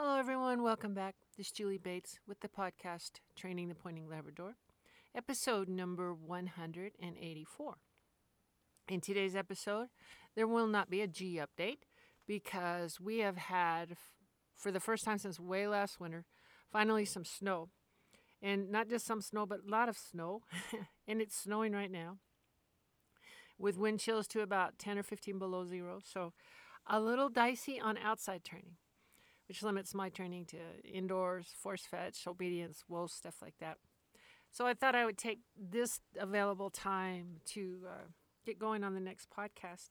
Hello, everyone. Welcome back. This is Julie Bates with the podcast Training the Pointing Labrador, episode number 184. In today's episode, there will not be a G update because we have had, for the first time since way last winter, finally some snow. And not just some snow, but a lot of snow. and it's snowing right now with wind chills to about 10 or 15 below zero. So a little dicey on outside training which limits my training to indoors, force fetch, obedience, wool, stuff like that. So I thought I would take this available time to uh, get going on the next podcast.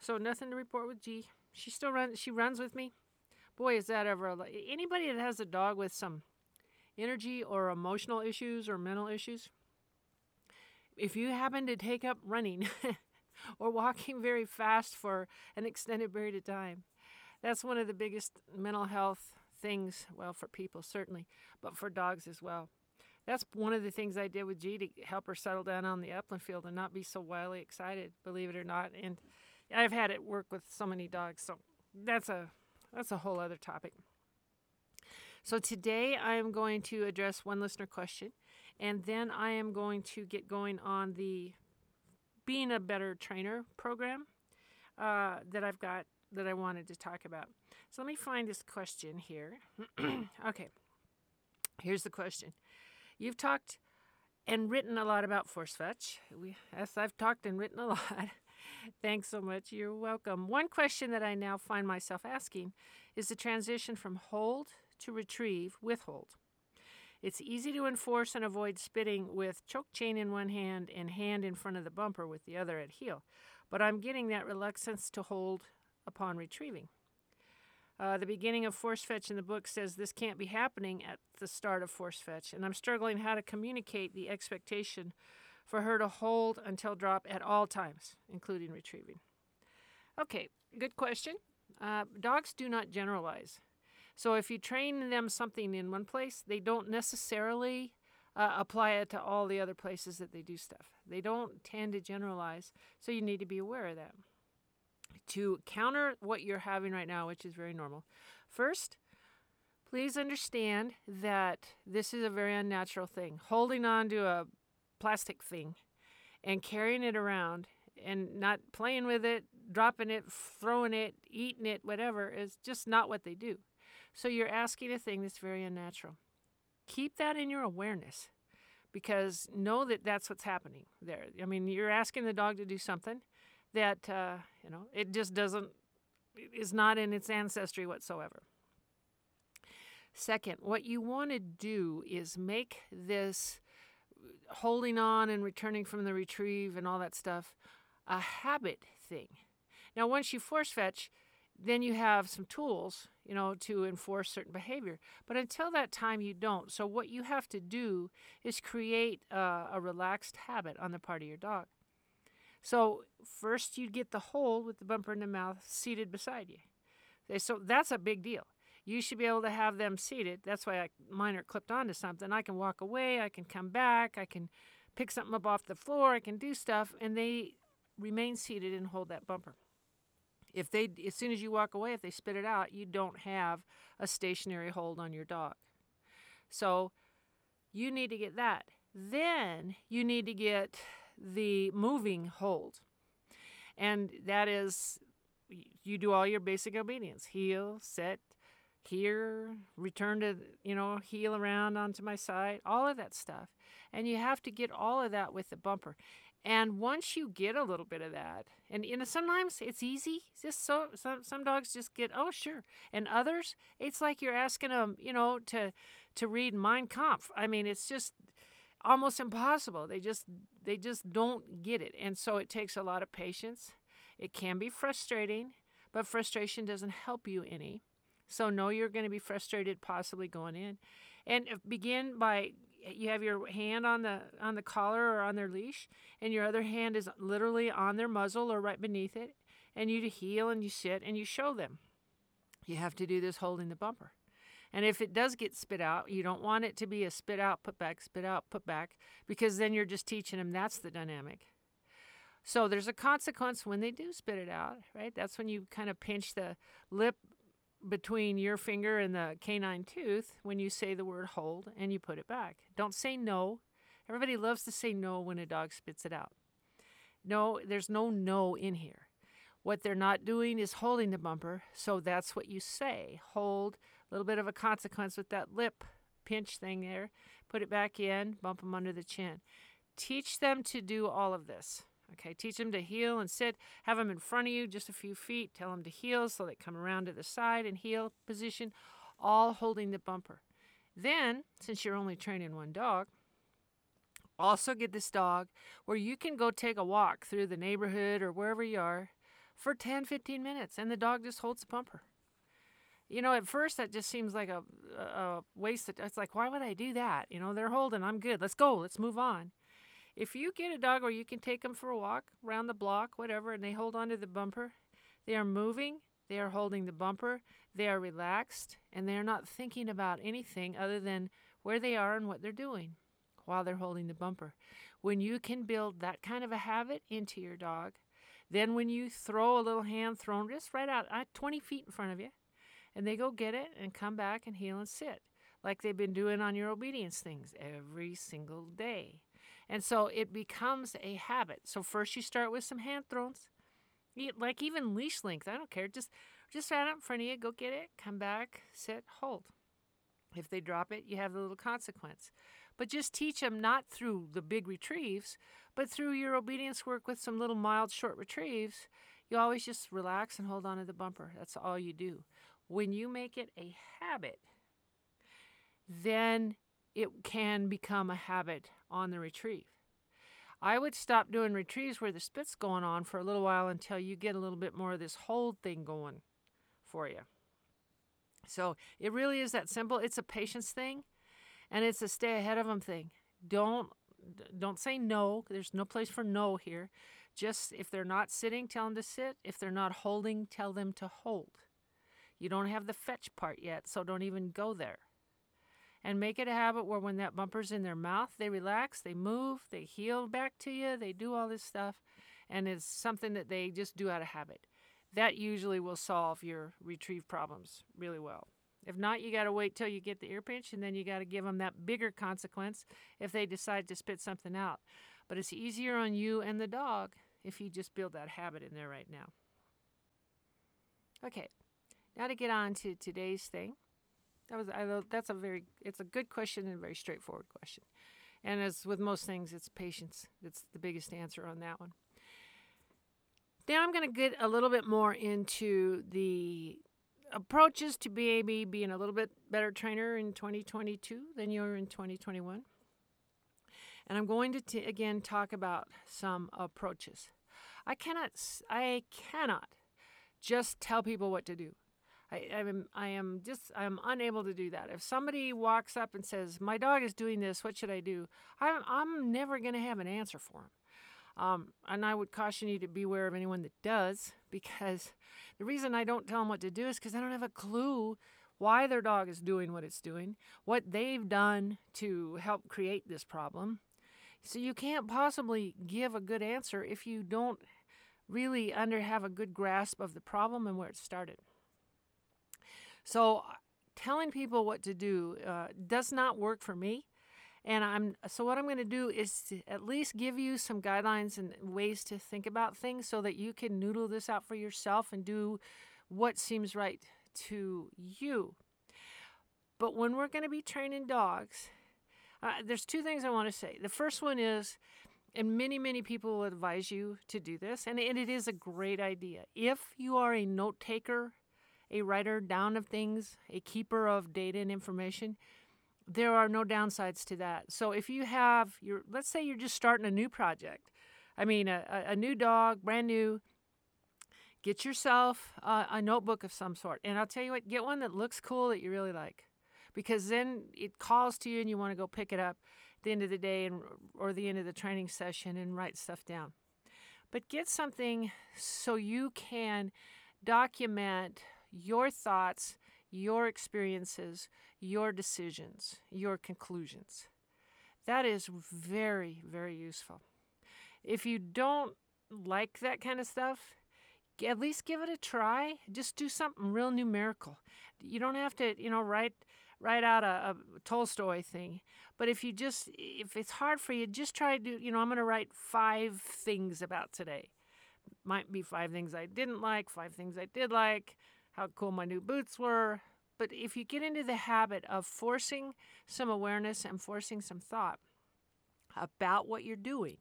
So nothing to report with G. She still runs. She runs with me. Boy, is that ever anybody that has a dog with some energy or emotional issues or mental issues. If you happen to take up running or walking very fast for an extended period of time, that's one of the biggest mental health things, well, for people certainly, but for dogs as well. That's one of the things I did with G to help her settle down on the upland field and not be so wildly excited, believe it or not. And I've had it work with so many dogs, so that's a that's a whole other topic. So today I am going to address one listener question, and then I am going to get going on the being a better trainer program uh, that I've got that I wanted to talk about. So let me find this question here. okay, here's the question. You've talked and written a lot about force fetch. We, yes, I've talked and written a lot. Thanks so much. You're welcome. One question that I now find myself asking is the transition from hold to retrieve with hold. It's easy to enforce and avoid spitting with choke chain in one hand and hand in front of the bumper with the other at heel, but I'm getting that reluctance to hold upon retrieving. Uh, the beginning of force fetch in the book says this can't be happening at the start of force fetch, and I'm struggling how to communicate the expectation for her to hold until drop at all times, including retrieving. Okay, good question. Uh, dogs do not generalize. So if you train them something in one place, they don't necessarily uh, apply it to all the other places that they do stuff. They don't tend to generalize, so you need to be aware of that to counter what you're having right now, which is very normal. First, please understand that this is a very unnatural thing. Holding on to a plastic thing and carrying it around and not playing with it, dropping it, throwing it, eating it, whatever, is just not what they do. So you're asking a thing that's very unnatural. Keep that in your awareness because know that that's what's happening there. I mean, you're asking the dog to do something that uh, you know it just doesn't is not in its ancestry whatsoever. Second, what you want to do is make this holding on and returning from the retrieve and all that stuff a habit thing. Now, once you force fetch, then you have some tools, you know, to enforce certain behavior. But until that time, you don't. So, what you have to do is create a, a relaxed habit on the part of your dog. So first you get the hold with the bumper in the mouth seated beside you. So that's a big deal. You should be able to have them seated. That's why I, mine are clipped onto something. I can walk away. I can come back. I can pick something up off the floor. I can do stuff, and they remain seated and hold that bumper. If they, as soon as you walk away, if they spit it out, you don't have a stationary hold on your dog. So you need to get that. Then you need to get the moving hold. And that is, you do all your basic obedience heel, set, here, return to, you know, heel around onto my side, all of that stuff. And you have to get all of that with the bumper. And once you get a little bit of that, and you know, sometimes it's easy. It's just so some some dogs just get oh sure, and others it's like you're asking them, you know, to to read Mein Kampf. I mean, it's just almost impossible. They just they just don't get it. And so it takes a lot of patience. It can be frustrating, but frustration doesn't help you any. So know you're going to be frustrated possibly going in. And uh, begin by you have your hand on the on the collar or on their leash and your other hand is literally on their muzzle or right beneath it and you to heel and you sit and you show them. You have to do this holding the bumper. And if it does get spit out, you don't want it to be a spit out, put back, spit out, put back, because then you're just teaching them that's the dynamic. So there's a consequence when they do spit it out, right? That's when you kind of pinch the lip between your finger and the canine tooth when you say the word hold and you put it back. Don't say no. Everybody loves to say no when a dog spits it out. No, there's no no in here. What they're not doing is holding the bumper, so that's what you say. Hold, little bit of a consequence with that lip pinch thing there. Put it back in, bump them under the chin. Teach them to do all of this. Okay, teach them to heel and sit. Have them in front of you just a few feet. Tell them to heel so they come around to the side and heel position, all holding the bumper. Then, since you're only training one dog, also get this dog where you can go take a walk through the neighborhood or wherever you are for 10, 15 minutes, and the dog just holds the bumper. You know, at first that just seems like a, a waste. Of, it's like, why would I do that? You know, they're holding. I'm good. Let's go. Let's move on. If you get a dog where you can take them for a walk around the block, whatever, and they hold onto the bumper, they are moving, they are holding the bumper, they are relaxed, and they are not thinking about anything other than where they are and what they're doing while they're holding the bumper. When you can build that kind of a habit into your dog, then when you throw a little hand thrown just right out uh, 20 feet in front of you, and they go get it and come back and heel and sit, like they've been doing on your obedience things every single day. And so it becomes a habit. So first you start with some hand throws, like even leash length. I don't care. Just just right up in front of you. Go get it. Come back. Sit. Hold. If they drop it, you have the little consequence. But just teach them not through the big retrieves, but through your obedience work with some little mild short retrieves. You always just relax and hold on to the bumper. That's all you do. When you make it a habit, then it can become a habit on the retrieve. I would stop doing retrieves where the spit's going on for a little while until you get a little bit more of this hold thing going for you. So it really is that simple. It's a patience thing and it's a stay ahead of them thing. Don't don't say no. There's no place for no here. Just if they're not sitting, tell them to sit. If they're not holding, tell them to hold. You don't have the fetch part yet, so don't even go there and make it a habit where when that bumper's in their mouth, they relax, they move, they heel back to you, they do all this stuff, and it's something that they just do out of habit. That usually will solve your retrieve problems really well. If not, you got to wait till you get the ear pinch, and then you got to give them that bigger consequence if they decide to spit something out. But it's easier on you and the dog if you just build that habit in there right now. Okay, now to get on to today's thing. That was I, that's a very it's a good question and a very straightforward question. And as with most things, it's patience. That's the biggest answer on that one. Now I'm going to get a little bit more into the approaches to maybe being a little bit better trainer in 2022 than you are in 2021. And I'm going to t- again talk about some approaches. I cannot I cannot just tell people what to do. I, am I am just I'm unable to do that. If somebody walks up and says my dog is doing this, what should I do? I'm I'm never going to have an answer for him. Um, and I would caution you to beware of anyone that does, because the reason I don't tell them what to do is because I don't have a clue why their dog is doing what it's doing, what they've done to help create this problem. So you can't possibly give a good answer if you don't really under have a good grasp of the problem and where it started. So telling people what to do uh, does not work for me. And I'm so what I'm going to do is to at least give you some guidelines and ways to think about things so that you can noodle this out for yourself and do what seems right to you. But when we're going to be training dogs, uh, there's two things I want to say. The first one is, and many, many people will advise you to do this, and, and it is a great idea. If you are a note taker a writer down of things, a keeper of data and information, there are no downsides to that. So if you have your, let's say you're just starting a new project, I mean, a, a new dog, brand new, get yourself a, a notebook of some sort. And I'll tell you what, get one that looks cool that you really like. Because then it calls to you and you want to go pick it up at the end of the day and, or the end of the training session and write stuff down. But get something so you can document your thoughts, your experiences, your decisions, your conclusions. That is very, very useful. If you don't like that kind of stuff, at least give it a try. Just do something real numerical. You don't have to, you know, write write out a, a Tolstoy thing. But if you just if it's hard for you, just try to you know, I'm going to write 5 things about today. Might be 5 things I didn't like, 5 things I did like, how cool my new boots were. But if you get into the habit of forcing some awareness and forcing some thought about what you're doing,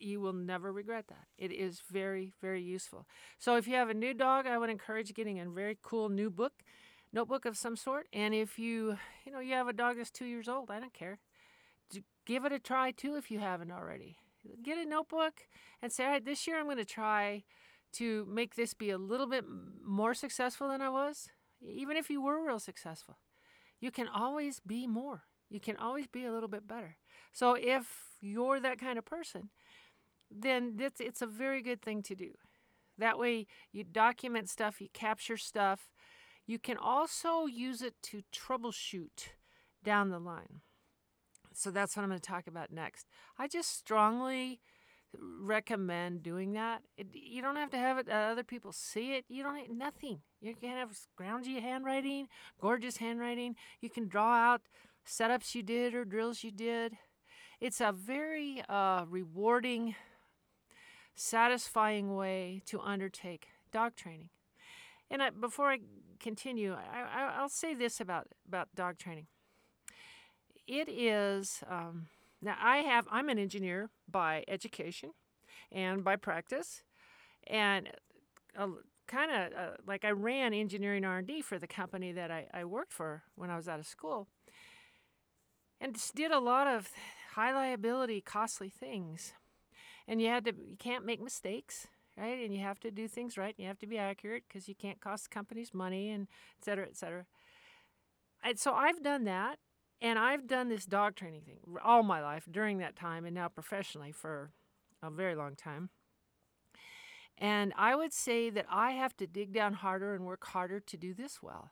you will never regret that. It is very, very useful. So if you have a new dog, I would encourage getting a very cool new book, notebook of some sort. And if you, you know, you have a dog that's two years old, I don't care. Give it a try too if you haven't already. Get a notebook and say, all right, this year I'm going to try to make this be a little bit more successful than I was. Even if you were real successful, you can always be more. You can always be a little bit better. So if you're that kind of person, then it's, it's a very good thing to do. That way, you document stuff, you capture stuff. You can also use it to troubleshoot down the line. So that's what I'm going to talk about next. I just strongly recommend doing that. It, you don't have to have it uh, other people see it. You don't have nothing. You can have scroungy handwriting, gorgeous handwriting. You can draw out setups you did or drills you did. It's a very uh, rewarding satisfying way to undertake dog training. And I, before I continue, I, will say this about, about dog training. It is, um, now I have, I'm an engineer by education and by practice. And uh, kind of uh, like I ran engineering R&D for the company that I, I worked for when I was out of school. And did a lot of high liability, costly things and you had to you can't make mistakes right and you have to do things right and you have to be accurate because you can't cost companies money and et cetera et cetera and so i've done that and i've done this dog training thing all my life during that time and now professionally for a very long time and i would say that i have to dig down harder and work harder to do this well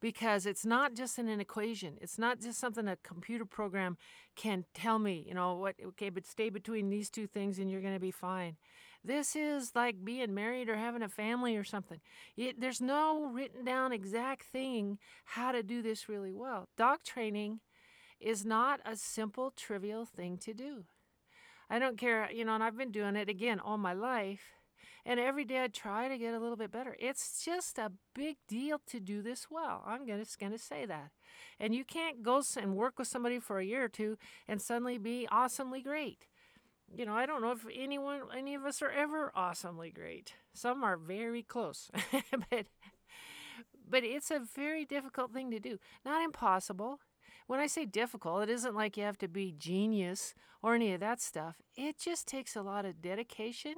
because it's not just an, an equation. It's not just something a computer program can tell me, you know, what, okay, but stay between these two things and you're going to be fine. This is like being married or having a family or something. It, there's no written down exact thing how to do this really well. Dog training is not a simple, trivial thing to do. I don't care, you know, and I've been doing it again all my life and every day I try to get a little bit better. It's just a big deal to do this well. I'm just going to say that. And you can't go and work with somebody for a year or two and suddenly be awesomely great. You know, I don't know if anyone, any of us are ever awesomely great. Some are very close, but but it's a very difficult thing to do. Not impossible. When I say difficult, it isn't like you have to be genius or any of that stuff. It just takes a lot of dedication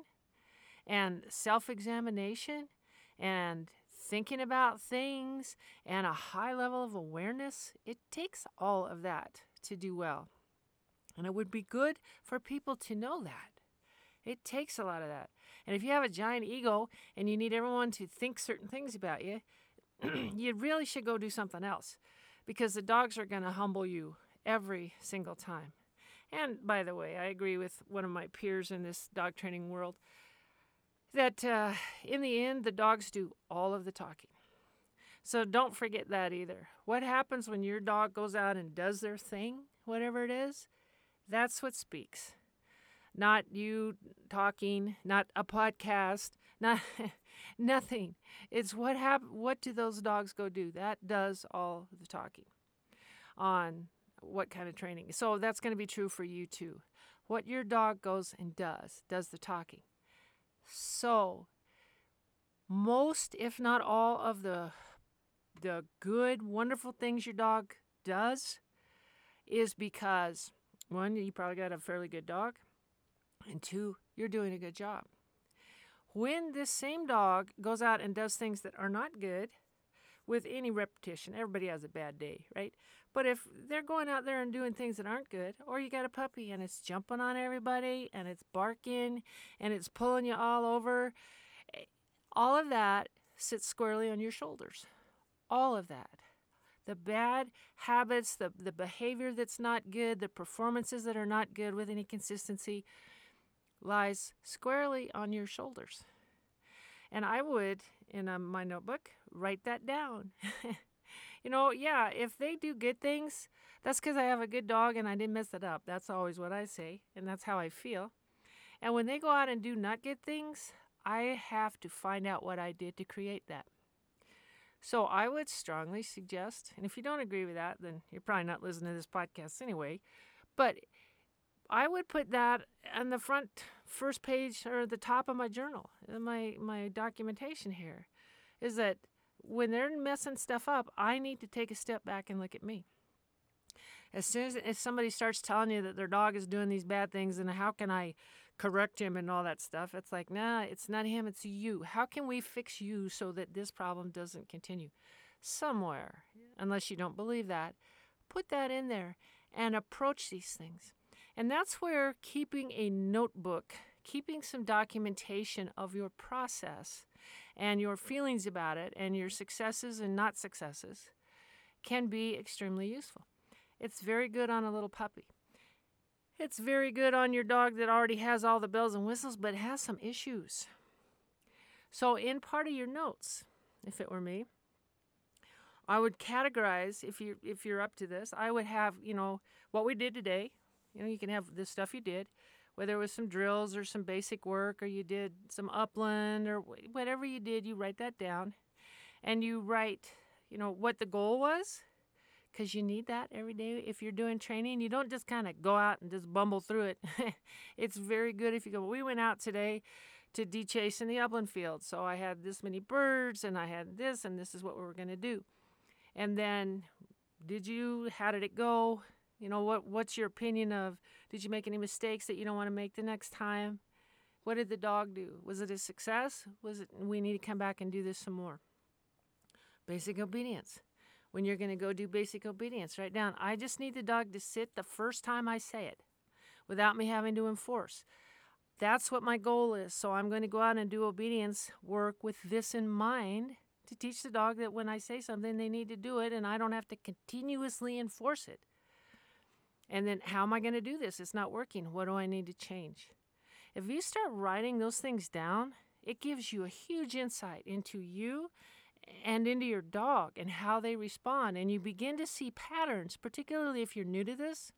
and self examination and thinking about things and a high level of awareness, it takes all of that to do well. And it would be good for people to know that. It takes a lot of that. And if you have a giant ego and you need everyone to think certain things about you, you really should go do something else because the dogs are going to humble you every single time. And by the way, I agree with one of my peers in this dog training world that uh, in the end, the dogs do all of the talking. So don't forget that either. What happens when your dog goes out and does their thing, whatever it is? That's what speaks. Not you talking, not a podcast, not nothing. It's what hap- what do those dogs go do? That does all the talking on what kind of training. So that's going to be true for you too. What your dog goes and does, does the talking. So, most, if not all, of the the good, wonderful things your dog does is because one, you probably got a fairly good dog, and two, you're doing a good job. When this same dog goes out and does things that are not good with any repetition, everybody has a bad day, right? But if they're going out there and doing things that aren't good, or you got a puppy and it's jumping on everybody and it's barking and it's pulling you all over, eh, all of that sits squarely on your shoulders. All of that. The bad habits, the, the behavior that's not good, the performances that are not good with any consistency lies squarely on your shoulders. And I would, in um, my notebook, write that down. you know, yeah, if they do good things, that's because I have a good dog and I didn't mess it up. That's always what I say, and that's how I feel. And when they go out and do not good things, I have to find out what I did to create that. So I would strongly suggest, and if you don't agree with that, then you're probably not listening to this podcast anyway. But I would put that on the front first page or the top of my journal, uh, my my documentation here, is that when they're messing stuff up, I need to take a step back and look at me. As soon as if somebody starts telling you that their dog is doing these bad things and how can I correct him and all that stuff. It's like, nah, it's not him, it's you. How can we fix you so that this problem doesn't continue? Somewhere, unless you don't believe that, put that in there and approach these things. And that's where keeping a notebook, keeping some documentation of your process and your feelings about it and your successes and not successes can be extremely useful. It's very good on a little puppy. It's very good on your dog that already has all the bells and whistles, but has some issues. So, in part of your notes, if it were me, I would categorize if you if you're up to this. I would have you know what we did today. You know you can have the stuff you did, whether it was some drills or some basic work or you did some upland or whatever you did. You write that down, and you write you know what the goal was because you need that every day if you're doing training. You don't just kind of go out and just bumble through it. it's very good if you go, we went out today to de-chase in the upland field. So I had this many birds and I had this and this is what we were going to do. And then did you, how did it go? You know, what what's your opinion of, did you make any mistakes that you don't want to make the next time? What did the dog do? Was it a success? Was it, we need to come back and do this some more? Basic obedience when you're going to go do basic obedience. Write down, I just need the dog to sit the first time I say it without me having to enforce. That's what my goal is. So I'm going to go out and do obedience work with this in mind to teach the dog that when I say something, they need to do it and I don't have to continuously enforce it. And then, how am I going to do this? It's not working. What do I need to change? If you start writing those things down, it gives you a huge insight into you and into your dog and how they respond. And you begin to see patterns, particularly if you're new to this.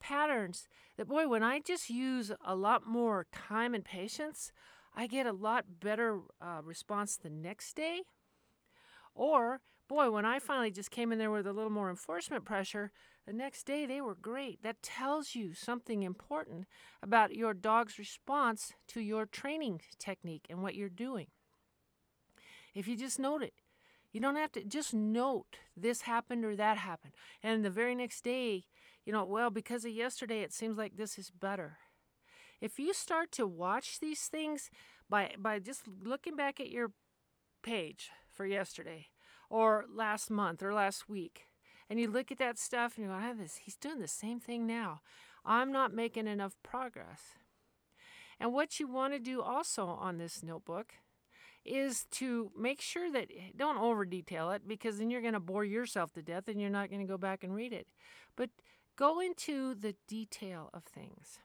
Patterns that, boy, when I just use a lot more time and patience, I get a lot better uh, response the next day. Or, boy, when I finally just came in there with a little more enforcement pressure, the next day they were great. That tells you something important about your dog's response to your training technique and what you're doing. If you just note it, you don't have to just note this happened or that happened. And the very next day, you know, well, because of yesterday, it seems like this is better. If you start to watch these things by, by just looking back at your page for yesterday or last month or last week, and you look at that stuff and you go, ah, this, he's doing the same thing now. I'm not making enough progress. And what you want to do also on this notebook is to make sure that eh, don't over detail it because then you're going to bore yourself to death and you're not going to go back and read it. But go into the detail of things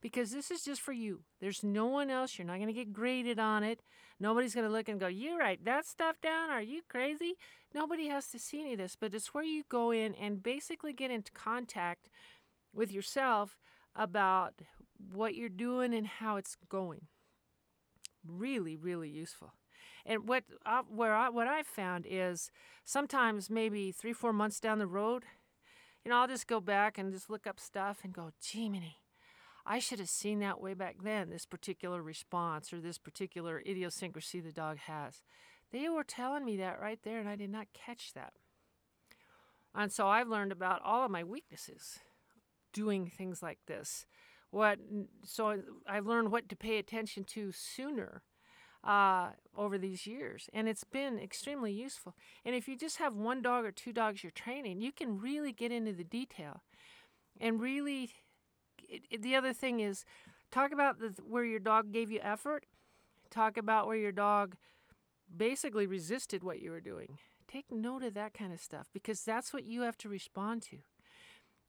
because this is just for you. There's no one else. You're not going to get graded on it. Nobody's going to look and go, You write that stuff down? Are you crazy? Nobody has to see any of this, but it's where you go in and basically get into contact with yourself about what you're doing and how it's going really, really useful. And what I, where I, what I've found is sometimes maybe three, four months down the road, you know, I'll just go back and just look up stuff and go, gee, I should have seen that way back then, this particular response or this particular idiosyncrasy the dog has. They were telling me that right there, and I did not catch that. And so I've learned about all of my weaknesses doing things like this what so I've learned what to pay attention to sooner uh, over these years, and it's been extremely useful. And if you just have one dog or two dogs you're training, you can really get into the detail, and really, it, it, the other thing is talk about the, where your dog gave you effort. Talk about where your dog basically resisted what you were doing. Take note of that kind of stuff because that's what you have to respond to.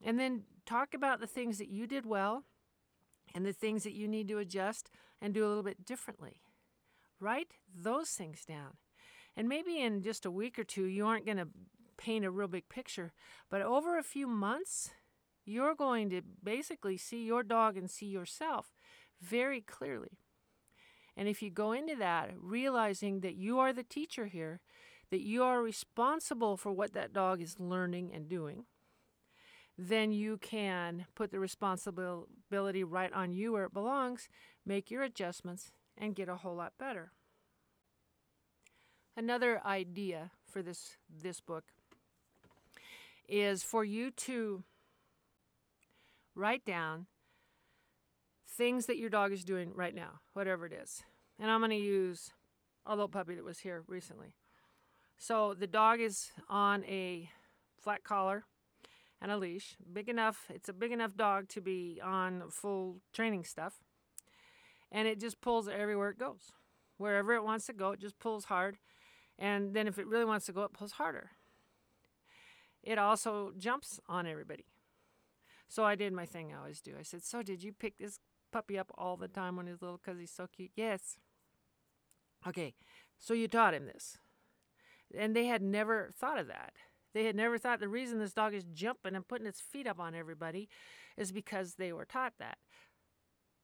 And then talk about the things that you did well and the things that you need to adjust and do a little bit differently. Write those things down. And maybe in just a week or two, you aren't going to paint a real big picture, but over a few months, you're going to basically see your dog and see yourself very clearly. And if you go into that realizing that you are the teacher here, that you are responsible for what that dog is learning and doing, then you can put the responsibility right on you where it belongs, make your adjustments, and get a whole lot better. Another idea for this this book is for you to write down things that your dog is doing right now, whatever it is. And I'm going to use a little puppy that was here recently. So the dog is on a flat collar and a leash, big enough. It's a big enough dog to be on full training stuff. And it just pulls everywhere it goes. Wherever it wants to go, it just pulls hard. And then if it really wants to go, it pulls harder. It also jumps on everybody. So I did my thing I always do. I said, So did you pick this puppy up all the time when he's little because he's so cute? Yes. Okay, so you taught him this. And they had never thought of that. They had never thought the reason this dog is jumping and putting its feet up on everybody is because they were taught that.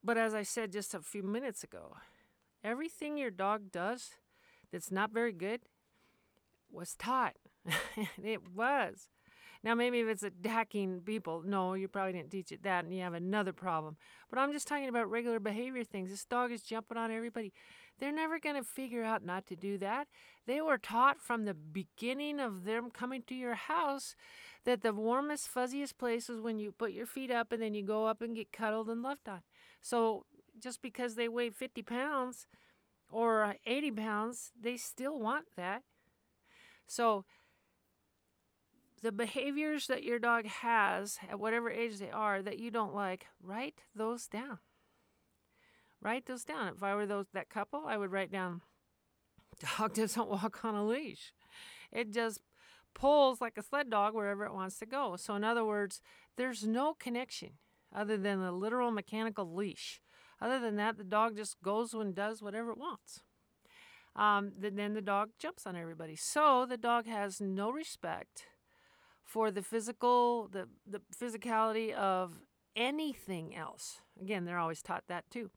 But as I said just a few minutes ago, everything your dog does that's not very good was taught. it was. Now, maybe if it's attacking people, no, you probably didn't teach it that and you have another problem. But I'm just talking about regular behavior things. This dog is jumping on everybody. They're never going to figure out not to do that. They were taught from the beginning of them coming to your house that the warmest, fuzziest place is when you put your feet up and then you go up and get cuddled and loved on. So just because they weigh 50 pounds or uh, 80 pounds, they still want that. So the behaviors that your dog has at whatever age they are that you don't like, write those down. Write those down. If I were those that couple, I would write down dog doesn't walk on a leash. It just pulls like a sled dog wherever it wants to go. So in other words, there's no connection other than the literal mechanical leash. Other than that, the dog just goes and does whatever it wants. Um, then the dog jumps on everybody. So the dog has no respect for the physical, the, the physicality of anything else. Again, they're always taught that too.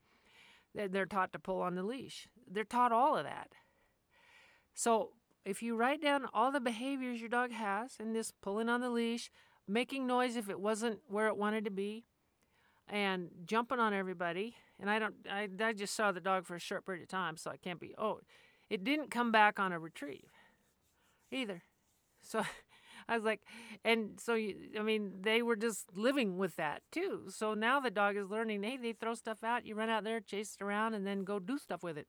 They're, taught to pull on the leash. They're taught all of that. So if you write down all the behaviors your dog has, and this pulling on the leash, making noise if it wasn't where it wanted to be, and jumping on everybody, and I don't, I, I just saw the dog for a short period of time, so I can't be. Oh, it didn't come back on a retrieve, either. So I was like, and so, I mean, they were just living with that too. So now the dog is learning, hey, they throw stuff out, you run out there, chase it around, and then go do stuff with it.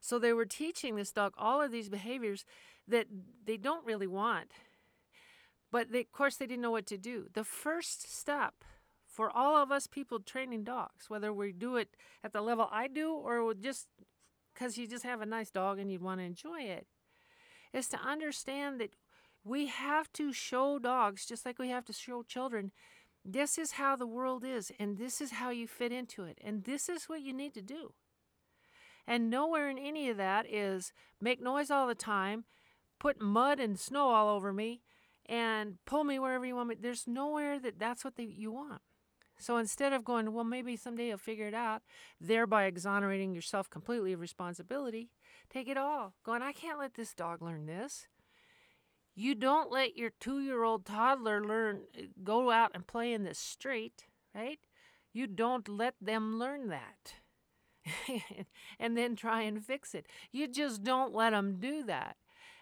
So they were teaching this dog all of these behaviors that they don't really want. But they, of course, they didn't know what to do. The first step for all of us people training dogs, whether we do it at the level I do or just because you just have a nice dog and you'd want to enjoy it, is to understand that we have to show dogs, just like we have to show children, this is how the world is, and this is how you fit into it, and this is what you need to do. And nowhere in any of that is make noise all the time, put mud and snow all over me, and pull me wherever you want me. There's nowhere that that's what they, you want. So instead of going, well, maybe someday you'll figure it out, thereby exonerating yourself completely of responsibility, take it all. Going, I can't let this dog learn this. You don't let your two year old toddler learn, uh, go out and play in the street, right? You don't let them learn that. and then try and fix it. You just don't let them do that.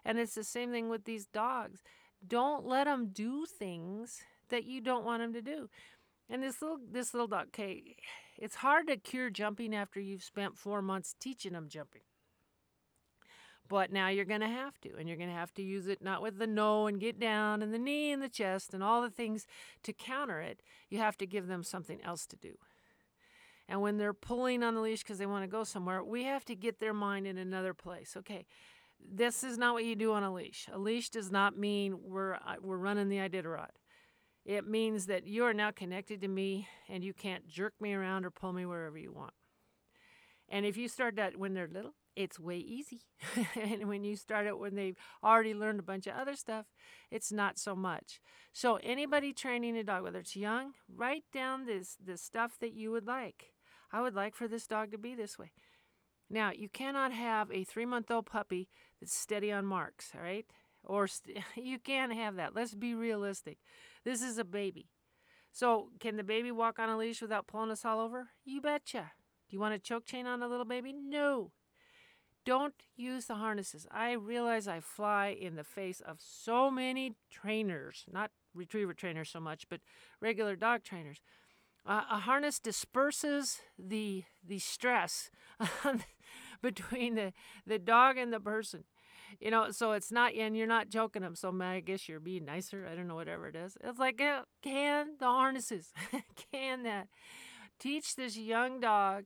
And it's the same thing with these dogs. Don't let them do things that you don't want them to do. And this little this little dog, okay, it's hard to cure jumping after you've spent four months teaching them jumping. But now you're going to have to, and you're going to have to use it not with the no and get down and the knee and the chest and all the things to counter it. You have to give them something else to do. And when they're pulling on the leash because they want to go somewhere, we have to get their mind in another place. Okay, this is not what you do on a leash. A leash does not mean we're, uh, we're running the Iditarod. It means that you are now connected to me and you can't jerk me around or pull me wherever you want. And if you start that when they're little, it's way easy. and when you start it when they've already learned a bunch of other stuff, it's not so much. So anybody training a dog, whether it's young, write down this the stuff that you would like. I would like for this dog to be this way. Now, you cannot have a three month old puppy that's steady on marks, all right? Or st- you can't have that. Let's be realistic. This is a baby. So, can the baby walk on a leash without pulling us all over? You betcha. Do you want a choke chain on a little baby? No. Don't use the harnesses. I realize I fly in the face of so many trainers, not retriever trainers so much, but regular dog trainers. Uh, a harness disperses the the stress between the, the dog and the person. You know, so it's not, and you're not joking them. So I guess you're being nicer. I don't know, whatever it is. It's like, uh, can the harnesses, can that. Teach this young dog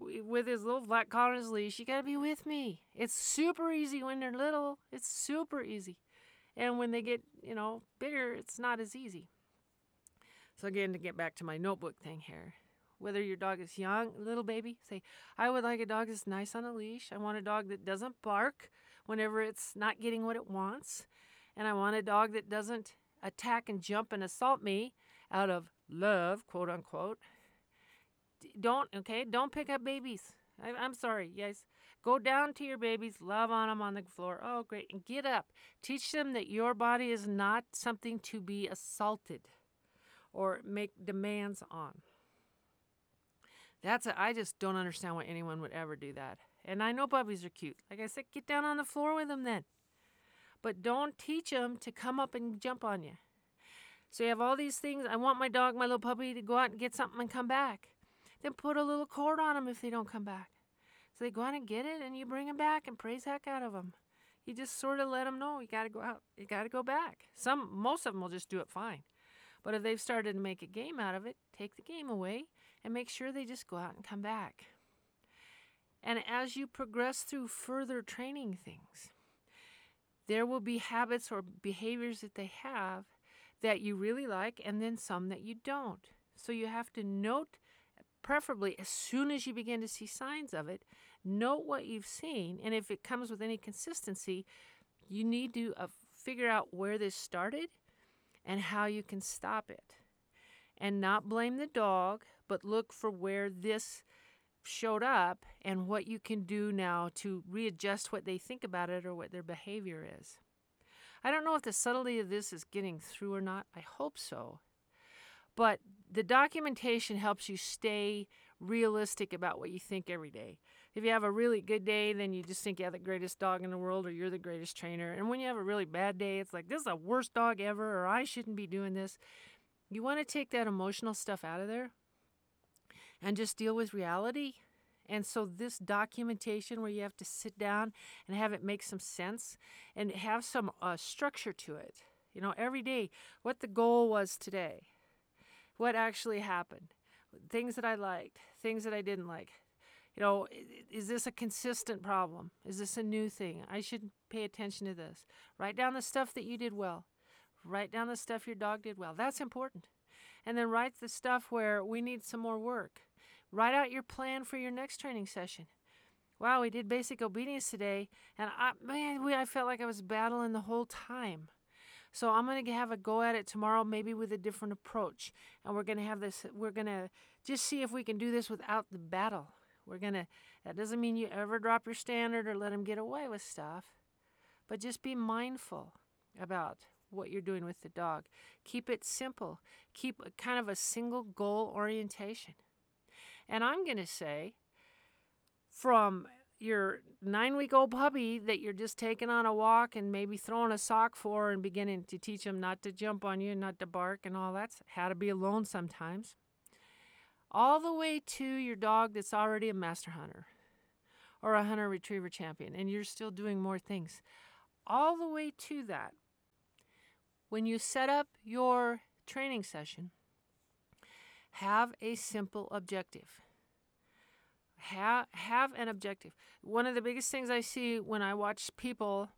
with his little black collar and his leash, you got to be with me. It's super easy when they're little. It's super easy. And when they get, you know, bigger, it's not as easy. So again, to get back to my notebook thing here, whether your dog is young, little baby, say, I would like a dog that's nice on a leash. I want a dog that doesn't bark whenever it's not getting what it wants. And I want a dog that doesn't attack and jump and assault me out of love, quote unquote don't okay? Don't pick up babies. I, i'm sorry yes. Go down to your babies love on them on the floor. Oh great. And get up. Teach them that your body is not something to be assaulted or make demands on. That's a, I just don't understand why anyone would ever do that. And i know puppies are cute. Like i said get down on the floor with them then. But don't teach them to come up and jump on you so you have all these things. I want my dog my little puppy to go out and get something and come back then put a little cord on them if they don't come back. So they go out and get it, and you bring them back and praise heck out of them. You just sort of let them know you got to go out, you got to go back. Some, most of them will just do it fine. But if they've started to make a game out of it, take the game away and make sure they just go out and come back. And as you progress through further training things, there will be habits or behaviors that they have that you really like, and then some that you don't. So you have to note preferably as soon as you begin to see signs of it, note what you've seen. And if it comes with any consistency, you need to uh, figure out where this started and how you can stop it. And not blame the dog, but look for where this showed up and what you can do now to readjust what they think about it or what their behavior is. I don't know if the subtlety of this is getting through or not. I hope so. But the documentation helps you stay realistic about what you think every day. If you have a really good day, then you just think you have the greatest dog in the world or you're the greatest trainer. And when you have a really bad day, it's like, this is the worst dog ever or I shouldn't be doing this. You want to take that emotional stuff out of there and just deal with reality. And so, this documentation where you have to sit down and have it make some sense and have some uh, structure to it. You know, every day, what the goal was today what actually happened, things that I liked, things that I didn't like. You know, is this a consistent problem? Is this a new thing? I should pay attention to this. Write down the stuff that you did well. Write down the stuff your dog did well. That's important. And then write the stuff where we need some more work. Write out your plan for your next training session. Wow, we did basic obedience today, and I, man, we, I felt like I was battling the whole time. So I'm going to have a go at it tomorrow, maybe with a different approach. And we're going to have this, we're going to just see if we can do this without the battle. We're going to, that doesn't mean you ever drop your standard or let them get away with stuff, but just be mindful about what you're doing with the dog. Keep it simple, keep kind of a single goal orientation. And I'm going to say, from your nine week old puppy that you're just taking on a walk and maybe throwing a sock for and beginning to teach them not to jump on you, and not to bark, and all that's how to be alone sometimes, all the way to your dog that's already a master hunter or a hunter retriever champion and you're still doing more things. All the way to that. When you set up your training session, have a simple objective have have an objective. One of the biggest things I see when I watch people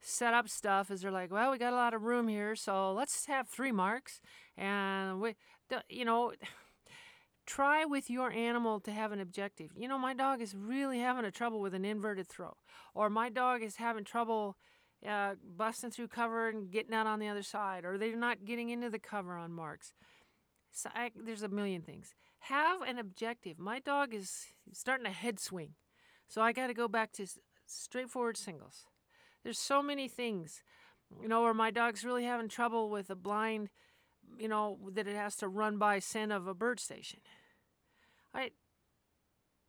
set up stuff is they're like, well, we got a lot of room here, so let's have three marks, and we, you know, try with your animal to have an objective. You know, my dog is really having a trouble with an inverted throw, or my dog is having trouble uh, busting through cover and getting out on the other side, or they're not getting into the cover on marks. So I, there's a million things. Have an objective. My dog is starting a head swing, so I got to go back to straightforward singles. There's so many things, you know, where my dog's really having trouble with a blind, you know, that it has to run by scent of a bird station.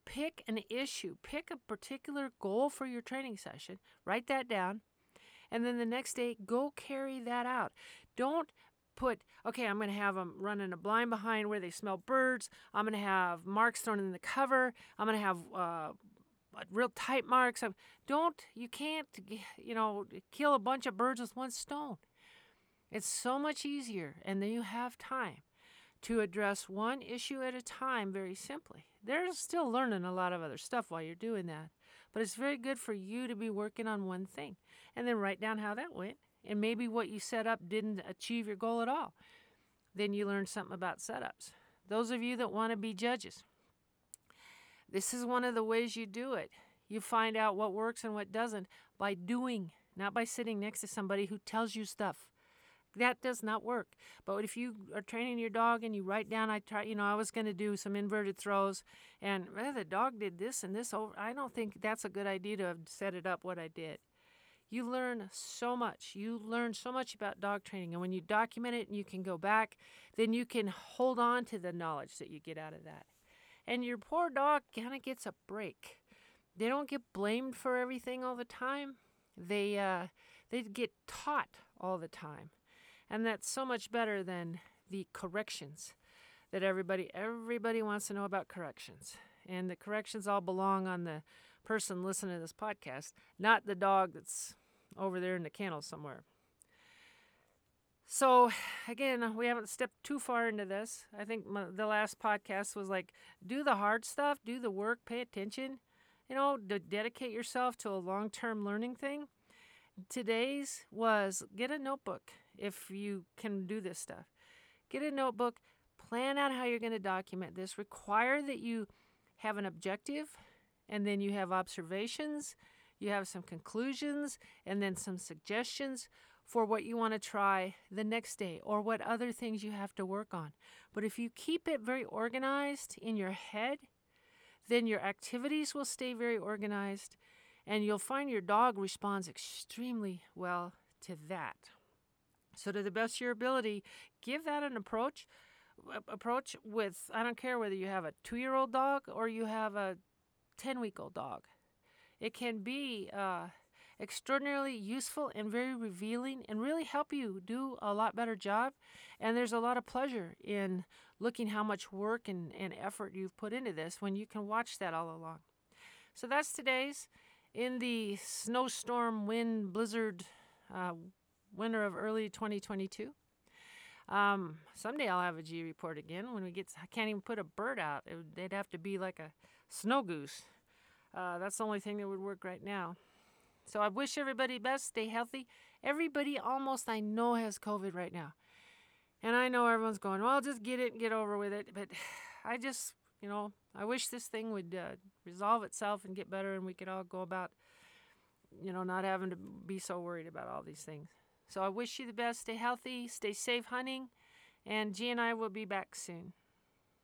Pick an issue, pick a particular goal for your training session, write that down, and then the next day go carry that out. Don't put okay i'm going to have them running a blind behind where they smell birds. I'm going to have marks thrown in the cover. I'm going to have uh, real tight marks. Don't you can't you know kill a bunch of birds with one stone. It's so much easier and then you have time to address one issue at a time very simply. They're still learning a lot of other stuff while you're doing that but it's very good for you to be working on one thing and then write down how that went. And maybe what you set up didn't achieve your goal at all. Then you learn something about setups. Those of you that want to be judges, this is one of the ways you do it. You find out what works and what doesn't by doing, not by sitting next to somebody who tells you stuff. That does not work. But if you are training your dog and you write down, I try, you know, I was going to do some inverted throws, and well, the dog did this and this over. I don't think that's a good idea to have set it up what I did. You learn so much. You learn so much about dog training, and when you document it and you can go back, then you can hold on to the knowledge that you get out of that. And your poor dog kind of gets a break. They don't get blamed for everything all the time. They uh, they get taught all the time. And that's so much better than the corrections that everybody everybody wants to know about corrections. And the corrections all belong on the person listening to this podcast, not the dog that's over there in the kennel somewhere. So, again, we haven't stepped too far into this. I think my, the last podcast was like, do the hard stuff, do the work, pay attention, you know, d- dedicate yourself to a long term learning thing. Today's was get a notebook if you can do this stuff. Get a notebook, plan out how you're going to document this, require that you have an objective, and then you have observations, you have some conclusions, and then some suggestions for what you want to try the next day or what other things you have to work on. But if you keep it very organized in your head, then your activities will stay very organized and you'll find your dog responds extremely well to that. So, to the best of your ability, give that an approach. Approach with I don't care whether you have a two year old dog or you have a 10 week old dog. It can be uh, extraordinarily useful and very revealing and really help you do a lot better job. And there's a lot of pleasure in looking how much work and, and effort you've put into this when you can watch that all along. So that's today's. In the snowstorm, wind, blizzard, uh, winter of early 2022. Um, someday I'll have a G report again when we get. I can't even put a bird out. It, they'd have to be like a snow goose. Uh, that's the only thing that would work right now. So I wish everybody best. Stay healthy. Everybody almost I know has COVID right now, and I know everyone's going, "Well, just get it and get over with it." But I just, you know, I wish this thing would uh, resolve itself and get better, and we could all go about, you know, not having to be so worried about all these things. So I wish you the best. Stay healthy, stay safe hunting, and G and I will be back soon.